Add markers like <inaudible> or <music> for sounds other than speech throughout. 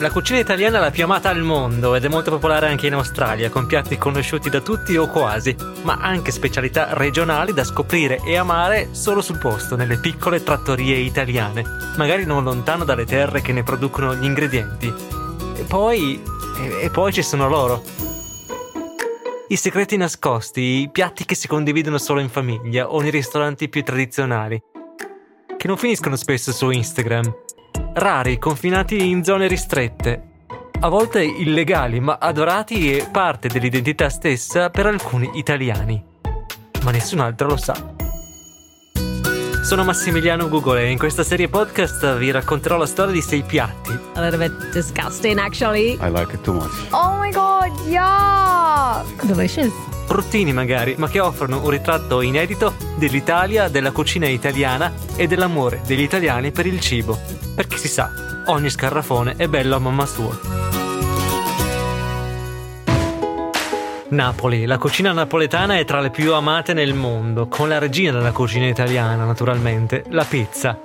La cucina italiana è la più amata al mondo ed è molto popolare anche in Australia, con piatti conosciuti da tutti o quasi, ma anche specialità regionali da scoprire e amare solo sul posto, nelle piccole trattorie italiane, magari non lontano dalle terre che ne producono gli ingredienti. E poi... e, poi ci sono loro. I segreti nascosti, i piatti che si condividono solo in famiglia o nei ristoranti più tradizionali, che non finiscono spesso su Instagram rari, confinati in zone ristrette, a volte illegali, ma adorati e parte dell'identità stessa per alcuni italiani. Ma nessun altro lo sa. Sono Massimiliano Google e in questa serie podcast vi racconterò la storia di sei piatti. A little bit disgusting, actually. I like it too much. Oh my god, yeah! Delicious bruttini magari, ma che offrono un ritratto inedito dell'Italia, della cucina italiana e dell'amore degli italiani per il cibo. Perché si sa, ogni scarrafone è bello a mamma sua. Napoli, la cucina napoletana è tra le più amate nel mondo, con la regina della cucina italiana, naturalmente, la pizza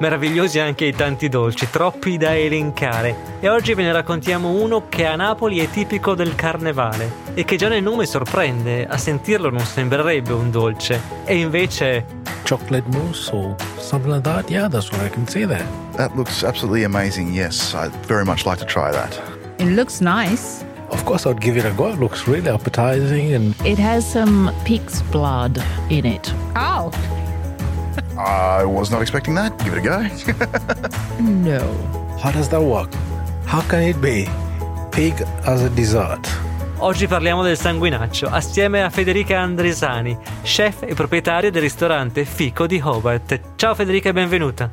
meravigliosi anche i tanti dolci, troppi da elencare. E oggi ve ne raccontiamo uno che a Napoli è tipico del carnevale e che già nel nome sorprende, a sentirlo non sembrerebbe un dolce. E invece... Chocolate mousse or something like that? Yeah, that's what I can see there. That looks absolutely amazing, yes. I'd very much like to try that. It looks nice. Of course, I'd give it a go. It looks really appetizing and. It has some pig's blood in it. Oh. I was not expecting that. Give it a go. <laughs> no. How does that work? How can it be pig as a dessert? Oggi parliamo del sanguinaccio assieme a Federica Andresani, chef e proprietaria del ristorante Fico di Hobart. Ciao Federica e benvenuta.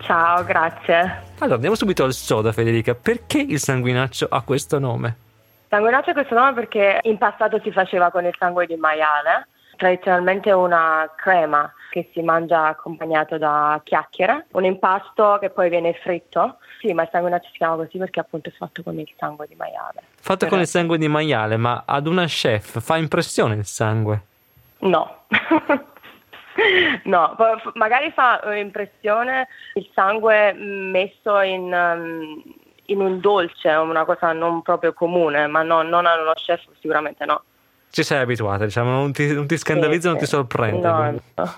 Ciao, grazie. Allora, andiamo subito al soda, Federica. Perché il sanguinaccio ha questo nome? Sanguinaccio ha questo nome perché in passato si faceva con il sangue di maiale, tradizionalmente una crema che si mangia accompagnato da chiacchiere, un impasto che poi viene fritto. Sì, ma il sanguinaccio si chiama così perché appunto è fatto con il sangue di maiale. Fatto Però... con il sangue di maiale, ma ad una chef fa impressione il sangue? No. <laughs> no, magari fa impressione il sangue messo in, um, in un dolce, una cosa non proprio comune, ma no, non a uno chef sicuramente no ci sei abituata, diciamo, non ti, non ti scandalizza, sì, non ti sorprende. No, no.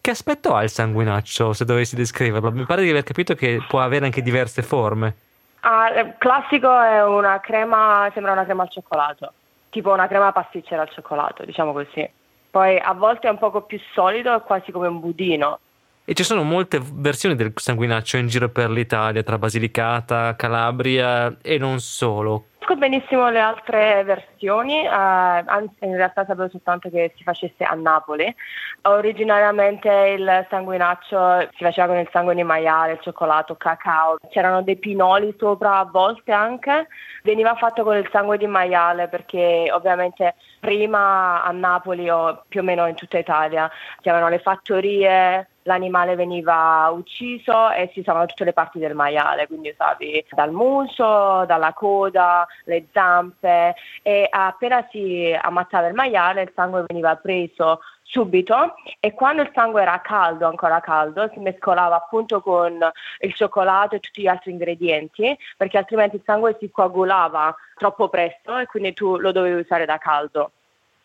Che aspetto ha il sanguinaccio, se dovessi descriverlo? Mi pare di aver capito che può avere anche diverse forme. Ah, classico è una crema, sembra una crema al cioccolato, tipo una crema pasticcera al cioccolato, diciamo così. Poi a volte è un poco più solido, è quasi come un budino. E ci sono molte versioni del sanguinaccio in giro per l'Italia, tra Basilicata, Calabria e non solo. Conosco benissimo le altre versioni, eh, anzi in realtà sapevo soltanto che si facesse a Napoli. Originariamente il sanguinaccio si faceva con il sangue di maiale, il cioccolato, cacao, c'erano dei pinoli sopra a volte anche. Veniva fatto con il sangue di maiale perché ovviamente prima a Napoli o più o meno in tutta Italia c'erano le fattorie l'animale veniva ucciso e si usavano tutte le parti del maiale, quindi usavi dal muso, dalla coda, le zampe e appena si ammazzava il maiale il sangue veniva preso subito e quando il sangue era caldo, ancora caldo, si mescolava appunto con il cioccolato e tutti gli altri ingredienti perché altrimenti il sangue si coagulava troppo presto e quindi tu lo dovevi usare da caldo.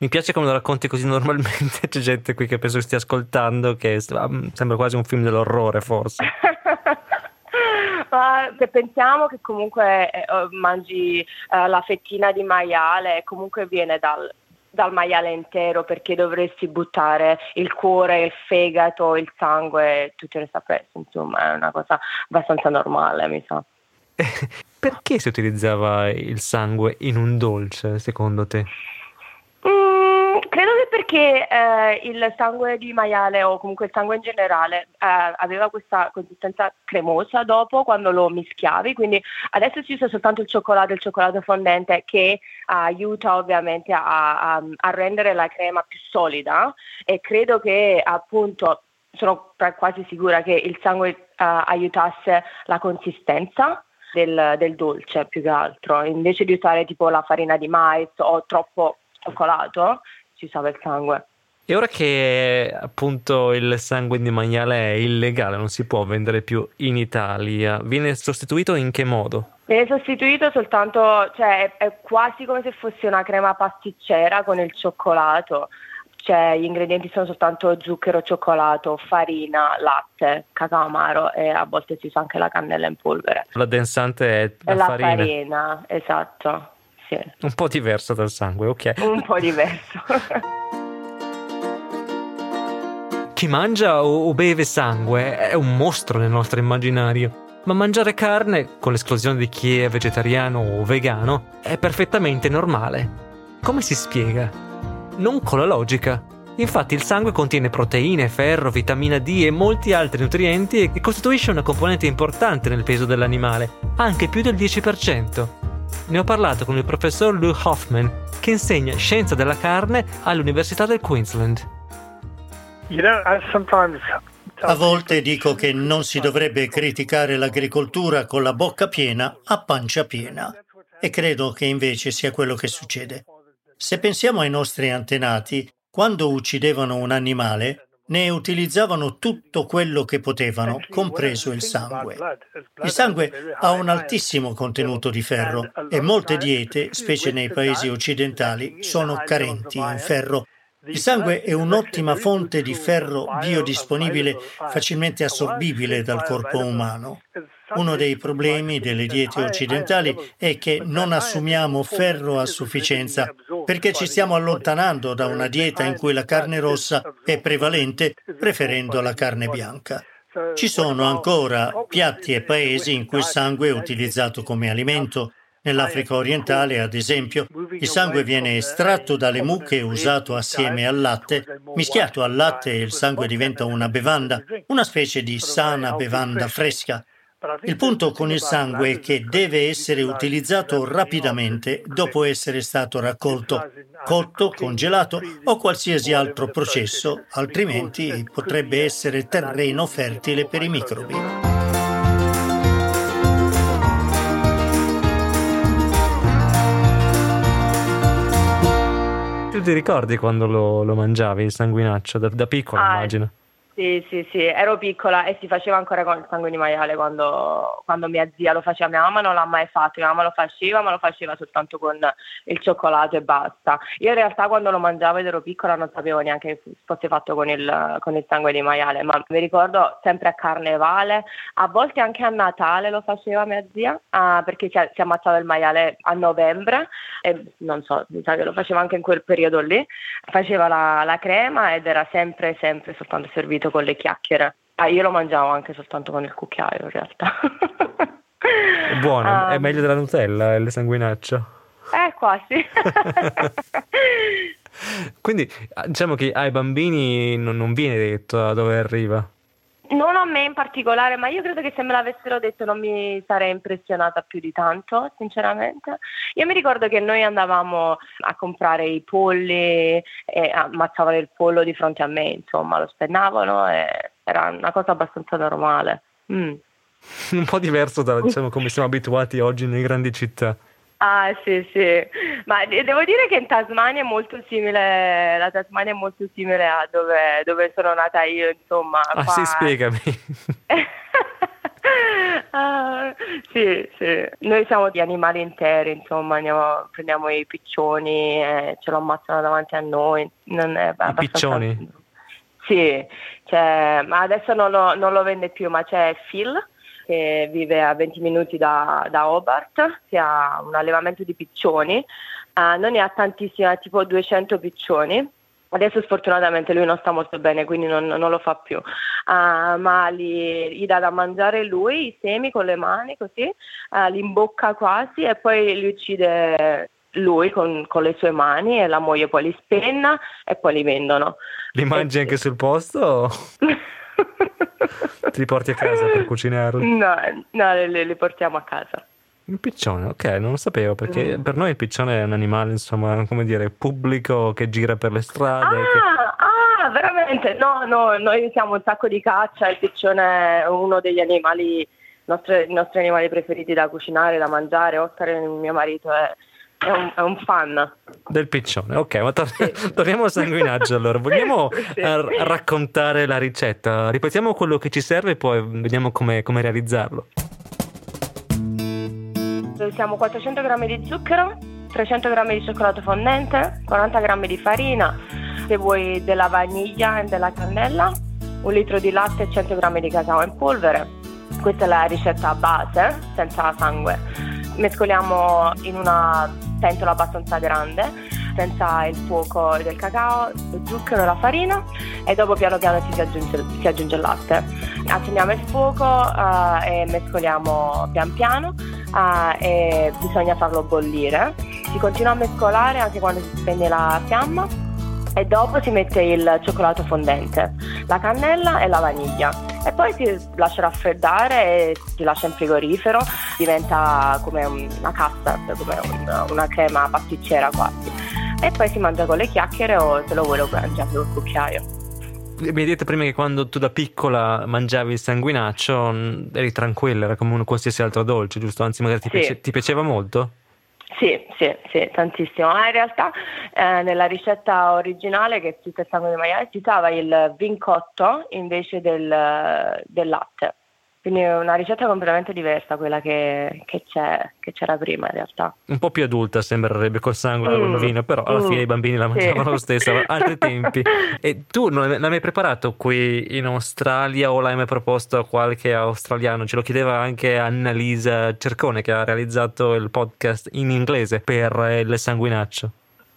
Mi piace come lo racconti così normalmente, <laughs> c'è gente qui che penso stia ascoltando che sembra quasi un film dell'orrore forse. <laughs> Ma se pensiamo che comunque eh, oh, mangi eh, la fettina di maiale, comunque viene dal, dal maiale intero perché dovresti buttare il cuore, il fegato, il sangue, tutto il resto presto, insomma è una cosa abbastanza normale mi sa. <laughs> perché si utilizzava il sangue in un dolce secondo te? Perché eh, il sangue di maiale o comunque il sangue in generale eh, aveva questa consistenza cremosa dopo quando lo mischiavi, quindi adesso si usa soltanto il cioccolato, il cioccolato fondente che aiuta ovviamente a, a, a rendere la crema più solida. E credo che appunto sono quasi sicura che il sangue uh, aiutasse la consistenza del, del, dolce più che altro, invece di usare tipo la farina di mais o troppo cioccolato, si usava il sangue. E ora che appunto il sangue di maiale è illegale, non si può vendere più in Italia, viene sostituito in che modo? Viene sostituito soltanto, cioè è quasi come se fosse una crema pasticcera con il cioccolato. Cioè, gli ingredienti sono soltanto zucchero, cioccolato, farina, latte, cacao amaro e a volte si usa anche la cannella in polvere. L'addensante è la, la farina. farina, esatto. Sì. Un po' diverso dal sangue, ok. Un po' diverso. <laughs> Chi mangia o o beve sangue è un mostro nel nostro immaginario. Ma mangiare carne, con l'esclusione di chi è vegetariano o vegano, è perfettamente normale. Come si spiega? Non con la logica. Infatti il sangue contiene proteine, ferro, vitamina D e molti altri nutrienti e costituisce una componente importante nel peso dell'animale, anche più del 10%. Ne ho parlato con il professor Lou Hoffman, che insegna scienza della carne all'Università del Queensland. A volte dico che non si dovrebbe criticare l'agricoltura con la bocca piena a pancia piena e credo che invece sia quello che succede. Se pensiamo ai nostri antenati, quando uccidevano un animale, ne utilizzavano tutto quello che potevano, compreso il sangue. Il sangue ha un altissimo contenuto di ferro e molte diete, specie nei paesi occidentali, sono carenti in ferro. Il sangue è un'ottima fonte di ferro biodisponibile facilmente assorbibile dal corpo umano. Uno dei problemi delle diete occidentali è che non assumiamo ferro a sufficienza perché ci stiamo allontanando da una dieta in cui la carne rossa è prevalente preferendo la carne bianca. Ci sono ancora piatti e paesi in cui il sangue è utilizzato come alimento. Nell'Africa orientale, ad esempio, il sangue viene estratto dalle mucche e usato assieme al latte. Mischiato al latte il sangue diventa una bevanda, una specie di sana bevanda fresca. Il punto con il sangue è che deve essere utilizzato rapidamente dopo essere stato raccolto, cotto, congelato o qualsiasi altro processo, altrimenti potrebbe essere terreno fertile per i microbi. Tu ti ricordi quando lo, lo mangiavi il sanguinaccio? Da, da piccolo, Ah, immagino. Sì, sì, sì, ero piccola e si faceva ancora con il sangue di maiale quando, quando mia zia lo faceva. Mia mamma non l'ha mai fatto, mia mamma lo faceva, ma lo faceva soltanto con il cioccolato e basta. Io in realtà quando lo mangiavo ed ero piccola non sapevo neanche che fosse fatto con il, con il sangue di maiale, ma mi ricordo sempre a carnevale, a volte anche a Natale lo faceva mia zia, ah, perché si, si ammazzava il maiale a novembre e non so, mi lo faceva anche in quel periodo lì, faceva la, la crema ed era sempre, sempre soltanto servito con le chiacchiere. Ah, io lo mangiavo anche soltanto con il cucchiaio in realtà. Buono, Ah, è <laughs> meglio della Nutella il sanguinaccio. Eh, quasi. <laughs> Quindi ah, diciamo che ai bambini non, non viene detto da dove arriva. Non a me in particolare, ma io credo che se me l'avessero detto non mi sarei impressionata più di tanto, sinceramente. Io mi ricordo che noi andavamo a comprare i polli e ammazzavano il pollo di fronte a me, insomma, lo spennavano e era una cosa abbastanza normale. Mm. <laughs> Un po' diverso da diciamo, come siamo abituati oggi nelle grandi città. Ah sì sì, ma de- devo dire che in Tasmania è molto simile, la Tasmania è molto simile a dove, dove sono nata io, insomma. Ah qua- sì, spiegami. <laughs> Ah, sì, sì. Noi siamo di animali interi, insomma, andiamo- prendiamo i piccioni e ce lo ammazzano davanti a noi. Non è abbastanza- piccioni? Sì, cioè, ma adesso non lo, non lo vende più, ma c'è Phil che vive a 20 minuti da, da Hobart, che ha un allevamento di piccioni, Ah, non ne ha tantissimi, ha tipo 200 piccioni. Adesso sfortunatamente lui non sta molto bene, quindi non, non lo fa più, Ah, ma li, gli dà da mangiare lui i semi con le mani così, ah, li imbocca quasi e poi li uccide lui con, con le sue mani e la moglie poi li spenna e poi li vendono. Li mangi anche sul posto <laughs> <laughs> ti porti a casa per cucinarli? No, no li, li portiamo a casa. Il piccione, ok, non lo sapevo perché Mm. per noi il piccione è un animale, insomma, come dire, pubblico che gira per le strade. che- Ah, ah, veramente? No, no, noi siamo un sacco di caccia, il piccione è uno degli animali, nostri- i nostri animali preferiti da cucinare, da mangiare. Oscar, il mio marito, è è un, è un fan. Del piccione, ok, ma tor- <laughs> torniamo al sanguinaggio allora. Vogliamo <laughs> Sì. eh, raccontare la ricetta? Ripetiamo quello che ci serve e poi vediamo come, come realizzarlo. Usiamo 400 g di zucchero, 300 g di cioccolato fondente, 40 g di farina, se vuoi della vaniglia e della cannella, un litro di latte e 100 g di cacao in polvere. Questa è la ricetta base, senza sangue. Mescoliamo in una pentola abbastanza grande, senza il fuoco del cacao, lo zucchero la farina e dopo piano piano si aggiunge, si aggiunge il latte. Accendiamo il fuoco eh, e mescoliamo pian piano eh, e bisogna farlo bollire. Si continua a mescolare anche quando si spegne la fiamma e dopo si mette il cioccolato fondente, la cannella e la vaniglia e poi si lascia raffreddare e si lascia in frigorifero, diventa come una custard, come un- una crema pasticcera quasi. E poi si mangia con le chiacchiere o se lo vuoi lo mangiare col cucchiaio. Mi hai detto prima che quando tu da piccola mangiavi il sanguinaccio mh, eri tranquilla, era come un qualsiasi altro dolce, giusto? Anzi, magari ti, Sì. piace- ti piaceva molto? Sì, sì, sì, tantissimo. Ma in realtà eh, nella ricetta originale che è scritto il sangue di maiale si usava il vincotto invece del, del latte. Quindi è una ricetta completamente diversa quella che, che c'è- che c'era prima in realtà. Un po' più adulta sembrerebbe col sangue Mm. col vino, però alla Mm. fine i bambini la Sì. mangiavano lo stesso, altri <laughs> tempi. E tu non l'hai l'hai mai preparato qui in Australia o l'hai mai proposto a qualche australiano? Ce lo chiedeva anche Annalisa Cercone che ha realizzato il podcast in inglese per il sanguinaccio.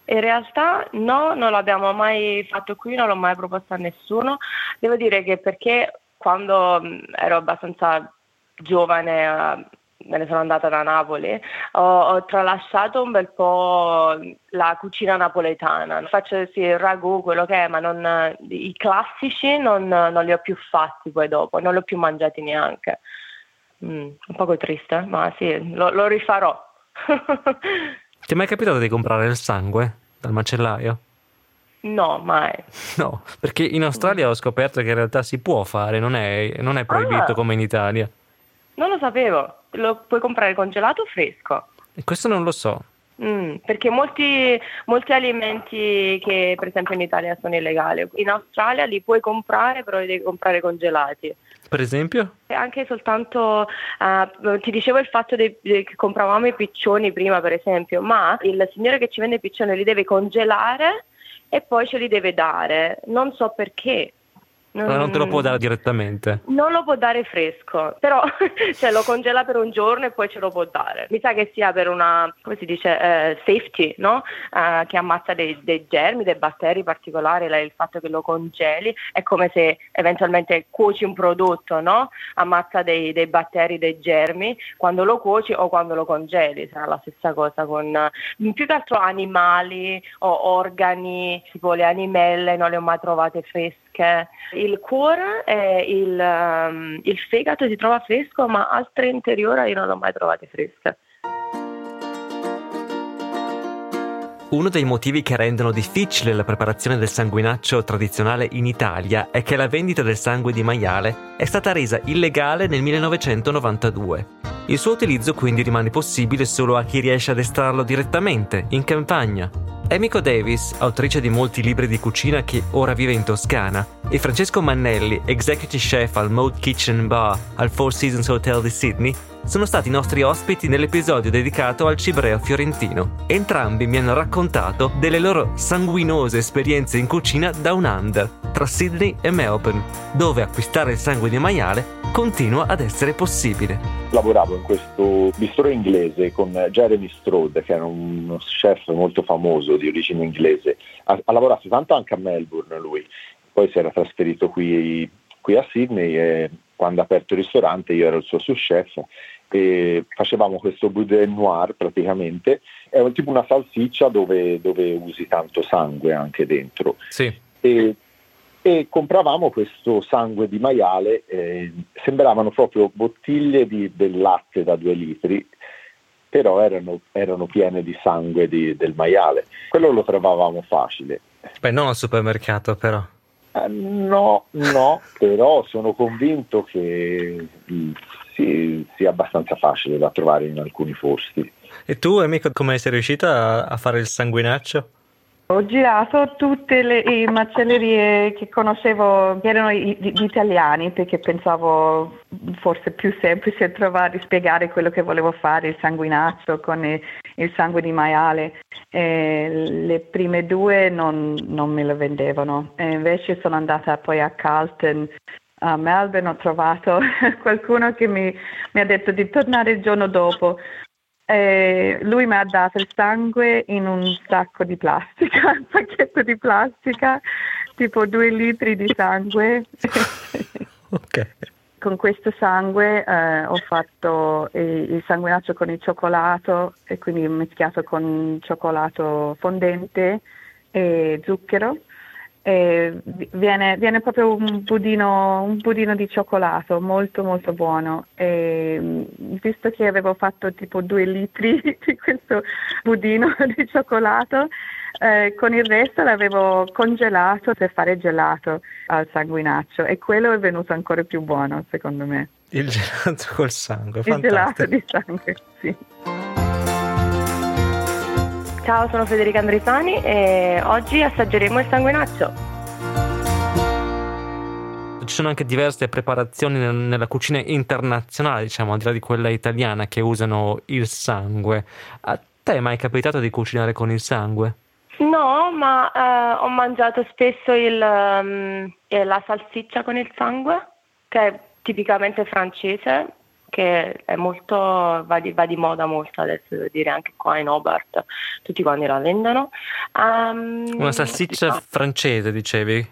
In realtà no, non l'abbiamo mai fatto qui, non l'ho mai proposto a nessuno. Devo dire che perché quando mh, ero abbastanza giovane, eh, me ne sono andata da Napoli, ho, ho tralasciato un bel po' la cucina napoletana. Faccio sì, il ragù, quello che è, ma non- i classici non, non li ho più fatti poi dopo, non li ho più mangiati neanche. Mm, un poco triste, ma sì, lo, lo rifarò. <laughs> Ti è mai capitato di comprare il sangue dal macellaio? No, mai. <laughs> No, perché in Australia ho scoperto che in realtà si può fare, non è, non è proibito Ah. come in Italia. Non lo sapevo, lo puoi comprare congelato o fresco? E questo non lo so. Mm, perché molti, molti alimenti che per esempio in Italia sono illegali, in Australia li puoi comprare, però li devi comprare congelati. Per esempio? E anche soltanto, eh, ti dicevo il fatto dei- de- che compravamo i piccioni prima per esempio, ma il signore che ci vende i piccioni li deve congelare e poi ce li deve dare. Non so perché. Allora non te lo può dare direttamente. Non lo può dare fresco, però <laughs> cioè, lo congela per un giorno e poi ce lo può dare. Mi sa che sia per una, come si dice, eh, safety, no? Eh, che ammazza dei, dei germi, dei batteri particolari, la- il fatto che lo congeli è come se eventualmente cuoci un prodotto, no? Ammazza dei, dei batteri, dei germi quando lo cuoci o quando lo congeli, sarà la stessa cosa con eh, più che altro animali o organi, tipo le animelle, non le ho mai trovate fresche. Il cuore e il, ehm, il fegato si trova fresco, ma altre interiora io non le ho mai trovate fresche. Uno dei motivi che rendono difficile la preparazione del sanguinaccio tradizionale in Italia è che la vendita del sangue di maiale è stata resa illegale nel 1992. Il suo utilizzo quindi rimane possibile solo a chi riesce ad estrarlo direttamente, in campagna. Emiko Davis, autrice di molti libri di cucina che ora vive in Toscana, e Francesco Mannelli, executive chef al Mode Kitchen Bar al Four Seasons Hotel di Sydney, sono stati nostri ospiti nell'episodio dedicato al cibreo fiorentino. Entrambi mi hanno raccontato delle loro sanguinose esperienze in cucina down under, tra Sydney e Melbourne, dove acquistare il sangue di maiale continua ad essere possibile. Lavoravo in questo bistro inglese con Jeremy Strode, che era uno chef molto famoso di origine inglese. Ha, ha lavorato tanto anche a Melbourne lui, poi si era trasferito qui, qui a Sydney e quando ha aperto il ristorante io ero il suo sous chef e facevamo questo boudin noir praticamente, è un, tipo una salsiccia dove, dove usi tanto sangue anche dentro. Sì. E, e compravamo questo sangue di maiale, eh, sembravano proprio bottiglie di, del latte da due litri, però erano, erano piene di sangue di, del maiale. Quello lo trovavamo facile. Beh, non al supermercato però. Eh, no, no, però sono convinto che mm, sì, sia abbastanza facile da trovare in alcuni posti. E tu, amico, come sei riuscita a fare il sanguinaccio? Ho girato tutte le macellerie che conoscevo, che erano gli italiani, perché pensavo fosse più semplice trovare, spiegare quello che volevo fare, il sanguinaccio con il, il sangue di maiale. E le prime due non, non me lo vendevano. E invece sono andata poi a Carlton, a Melbourne, ho trovato <laughs> qualcuno che mi, mi ha detto di tornare il giorno dopo. Lui mi ha dato il sangue in un sacco di plastica, <laughs> un pacchetto di plastica, tipo due litri di sangue. <laughs> Ok. Con questo sangue eh, ho fatto il, il sanguinaccio con il cioccolato e quindi mischiato con cioccolato fondente e zucchero. Vi- viene, viene proprio un budino, un budino di cioccolato molto molto buono e mm, visto che avevo fatto tipo due litri <laughs> di questo budino <laughs> di cioccolato eh, con il resto l'avevo congelato per fare gelato al sanguinaccio e quello è venuto ancora più buono secondo me Il gelato <laughs> col sangue, il gelato fantastico. di sangue sì. Ciao, sono Federica Andresani e oggi assaggeremo il sanguinaccio. Ci sono anche diverse preparazioni nel- nella cucina internazionale, diciamo, al di là di quella italiana, che usano il sangue. A te è mai capitato di cucinare con il sangue? No, ma eh, ho mangiato spesso il, eh, la salsiccia con il sangue, che è tipicamente francese, che è molto, va di, va di moda molto adesso, devo dire, anche qua in Hobart, tutti quanti la vendono. Ehm, Una salsiccia no. francese, dicevi?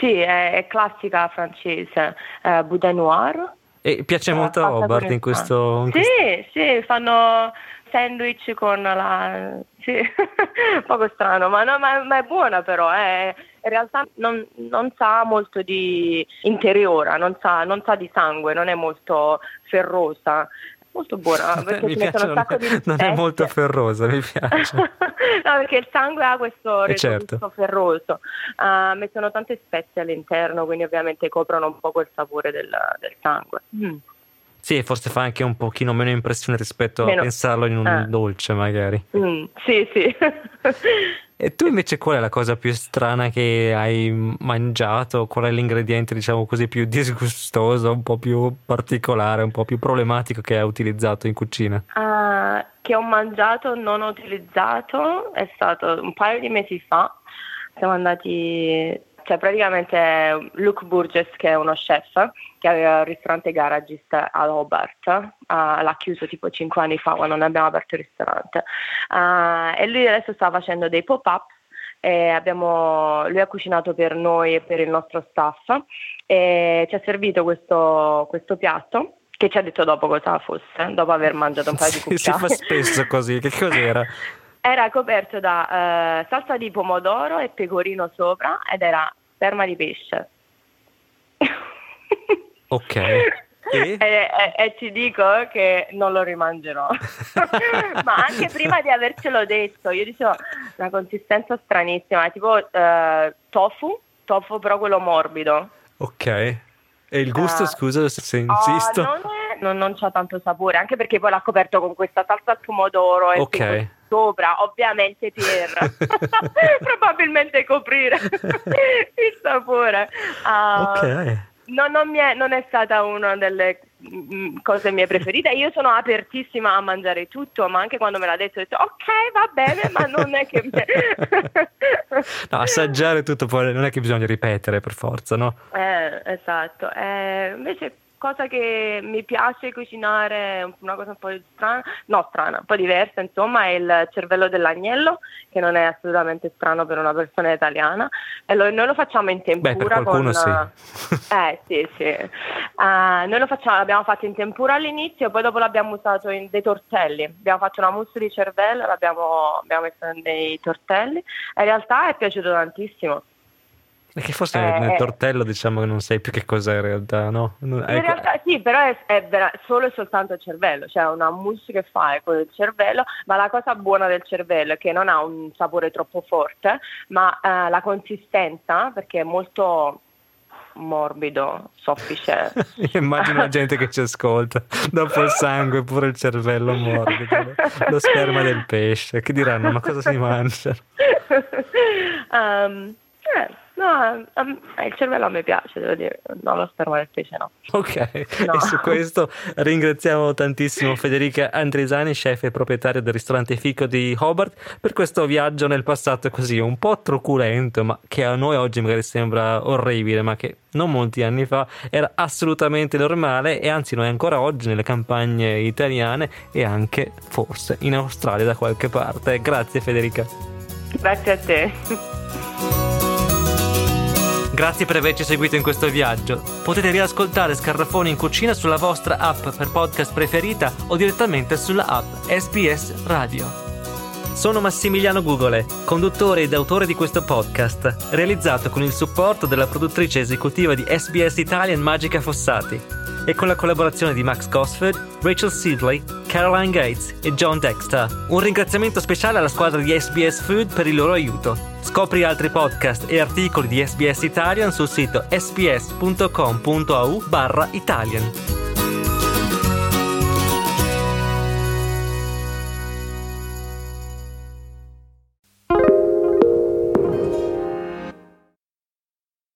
Sì, è, è classica francese, eh, boudin noir. E piace molto a Hobart in questo... in Sì, questo- sì, fanno sandwich con la... Sì, <laughs> poco strano, ma, no, ma, ma è buona però, eh. In realtà non, non sa molto di interiora, non sa, non sa di sangue, non è molto ferrosa, molto buona. <laughs> perché mi ci mettono piace, un non sacco di è, non è molto ferrosa, mi piace. <laughs> no, perché il sangue ha questo Eh, certo. ferroso. Ah, mettono tante spezie all'interno, quindi ovviamente coprono un po' quel sapore del, del sangue. Mm. Sì, forse fa anche un pochino meno impressione rispetto Meno. a pensarlo in un Ah. dolce, magari. Mm, sì, sì. <laughs> E tu invece qual è la cosa più strana che hai mangiato? Qual è l'ingrediente, diciamo così, più disgustoso, un po' più particolare, un po' più problematico che hai utilizzato in cucina? Ah, che ho mangiato, non ho utilizzato, è stato un paio di mesi fa. Siamo andati, cioè praticamente Luke Burgess, che è uno chef, che aveva il ristorante Garagist a Hobart, ah, l'ha chiuso tipo 5 anni fa quando noi abbiamo aperto il ristorante. Ah, e lui adesso sta facendo dei pop-up. E abbiamo, lui ha cucinato per noi e per il nostro staff e ci ha servito questo, questo piatto che ci ha detto dopo cosa fosse, dopo aver mangiato un paio di <laughs> Sì, si cucchiai. fa spesso così, che cos'era? <laughs> Era coperto da eh, salsa di pomodoro e pecorino sopra ed era sperma di pesce. Ok. E? E, e- e ti dico che non lo rimangerò. <laughs> Ma anche prima di avercelo detto, io dicevo una consistenza stranissima, tipo eh, tofu, tofu però quello morbido. Ok. E il gusto, Ah. scusa se Ah, insisto? non, è- non, non c'ha tanto sapore, anche perché poi l'ha coperto con questa salsa al pomodoro e Ok. pecorino sopra, ovviamente per <laughs> probabilmente coprire <laughs> il sapore. Ah, Ok. No, non, mi è, non è stata una delle cose mie preferite. Io sono apertissima a mangiare tutto, ma anche quando me l'ha detto ho detto ok, va bene, ma non è che... <laughs> No, assaggiare tutto poi non è che bisogna ripetere per forza, no? Eh, esatto. Eh, invece cosa che mi piace cucinare, una cosa un po' strana, no strana, un po' diversa insomma, è il cervello dell'agnello, che non è assolutamente strano per una persona italiana. E lo- noi lo facciamo in tempura. Beh, per qualcuno con, Eh sì, sì. Eh, noi lo facciamo, l'abbiamo fatto in tempura all'inizio, poi dopo l'abbiamo usato in dei tortelli. Abbiamo fatto una mousse di cervello, l'abbiamo abbiamo messo in dei tortelli. E in realtà è piaciuto tantissimo. Che forse Eh, nel eh. tortello diciamo che non sai più che cos'è in realtà, no? In ecco, realtà sì, però è, è vera- solo e soltanto il cervello, cioè una mousse che fai con il cervello, ma la cosa buona del cervello è che non ha un sapore troppo forte, ma eh, la consistenza, perché è molto morbido, soffice. <laughs> Immagino la gente che ci ascolta, dopo il sangue pure il cervello morbido, lo sperma del pesce, che diranno ma cosa si mangia? um, <laughs> No, um, il cervello a me piace, devo dire, no, lo sperma del pesce no. Ok, no. e su questo ringraziamo tantissimo Federica Andresani, chef e proprietaria del ristorante Fico di Hobart, per questo viaggio nel passato così un po' truculento, ma che a noi oggi magari sembra orribile, ma che non molti anni fa era assolutamente normale e anzi noi ancora oggi nelle campagne italiane e anche forse in Australia da qualche parte. Grazie Federica. Grazie a te. Grazie per averci seguito in questo viaggio. Potete riascoltare Scarrafoni in cucina sulla vostra app per podcast preferita o direttamente sulla app SBS Radio. Sono Massimiliano Gugole, conduttore ed autore di questo podcast, realizzato con il supporto della produttrice esecutiva di SBS Italian Magica Fossati e con la collaborazione di Max Gosford, Rachel Sidley, Caroline Gates e John Dexter. Un ringraziamento speciale alla squadra di SBS Food per il loro aiuto. Scopri altri podcast e articoli di SBS Italian sul sito sbs.com.au barra Italian.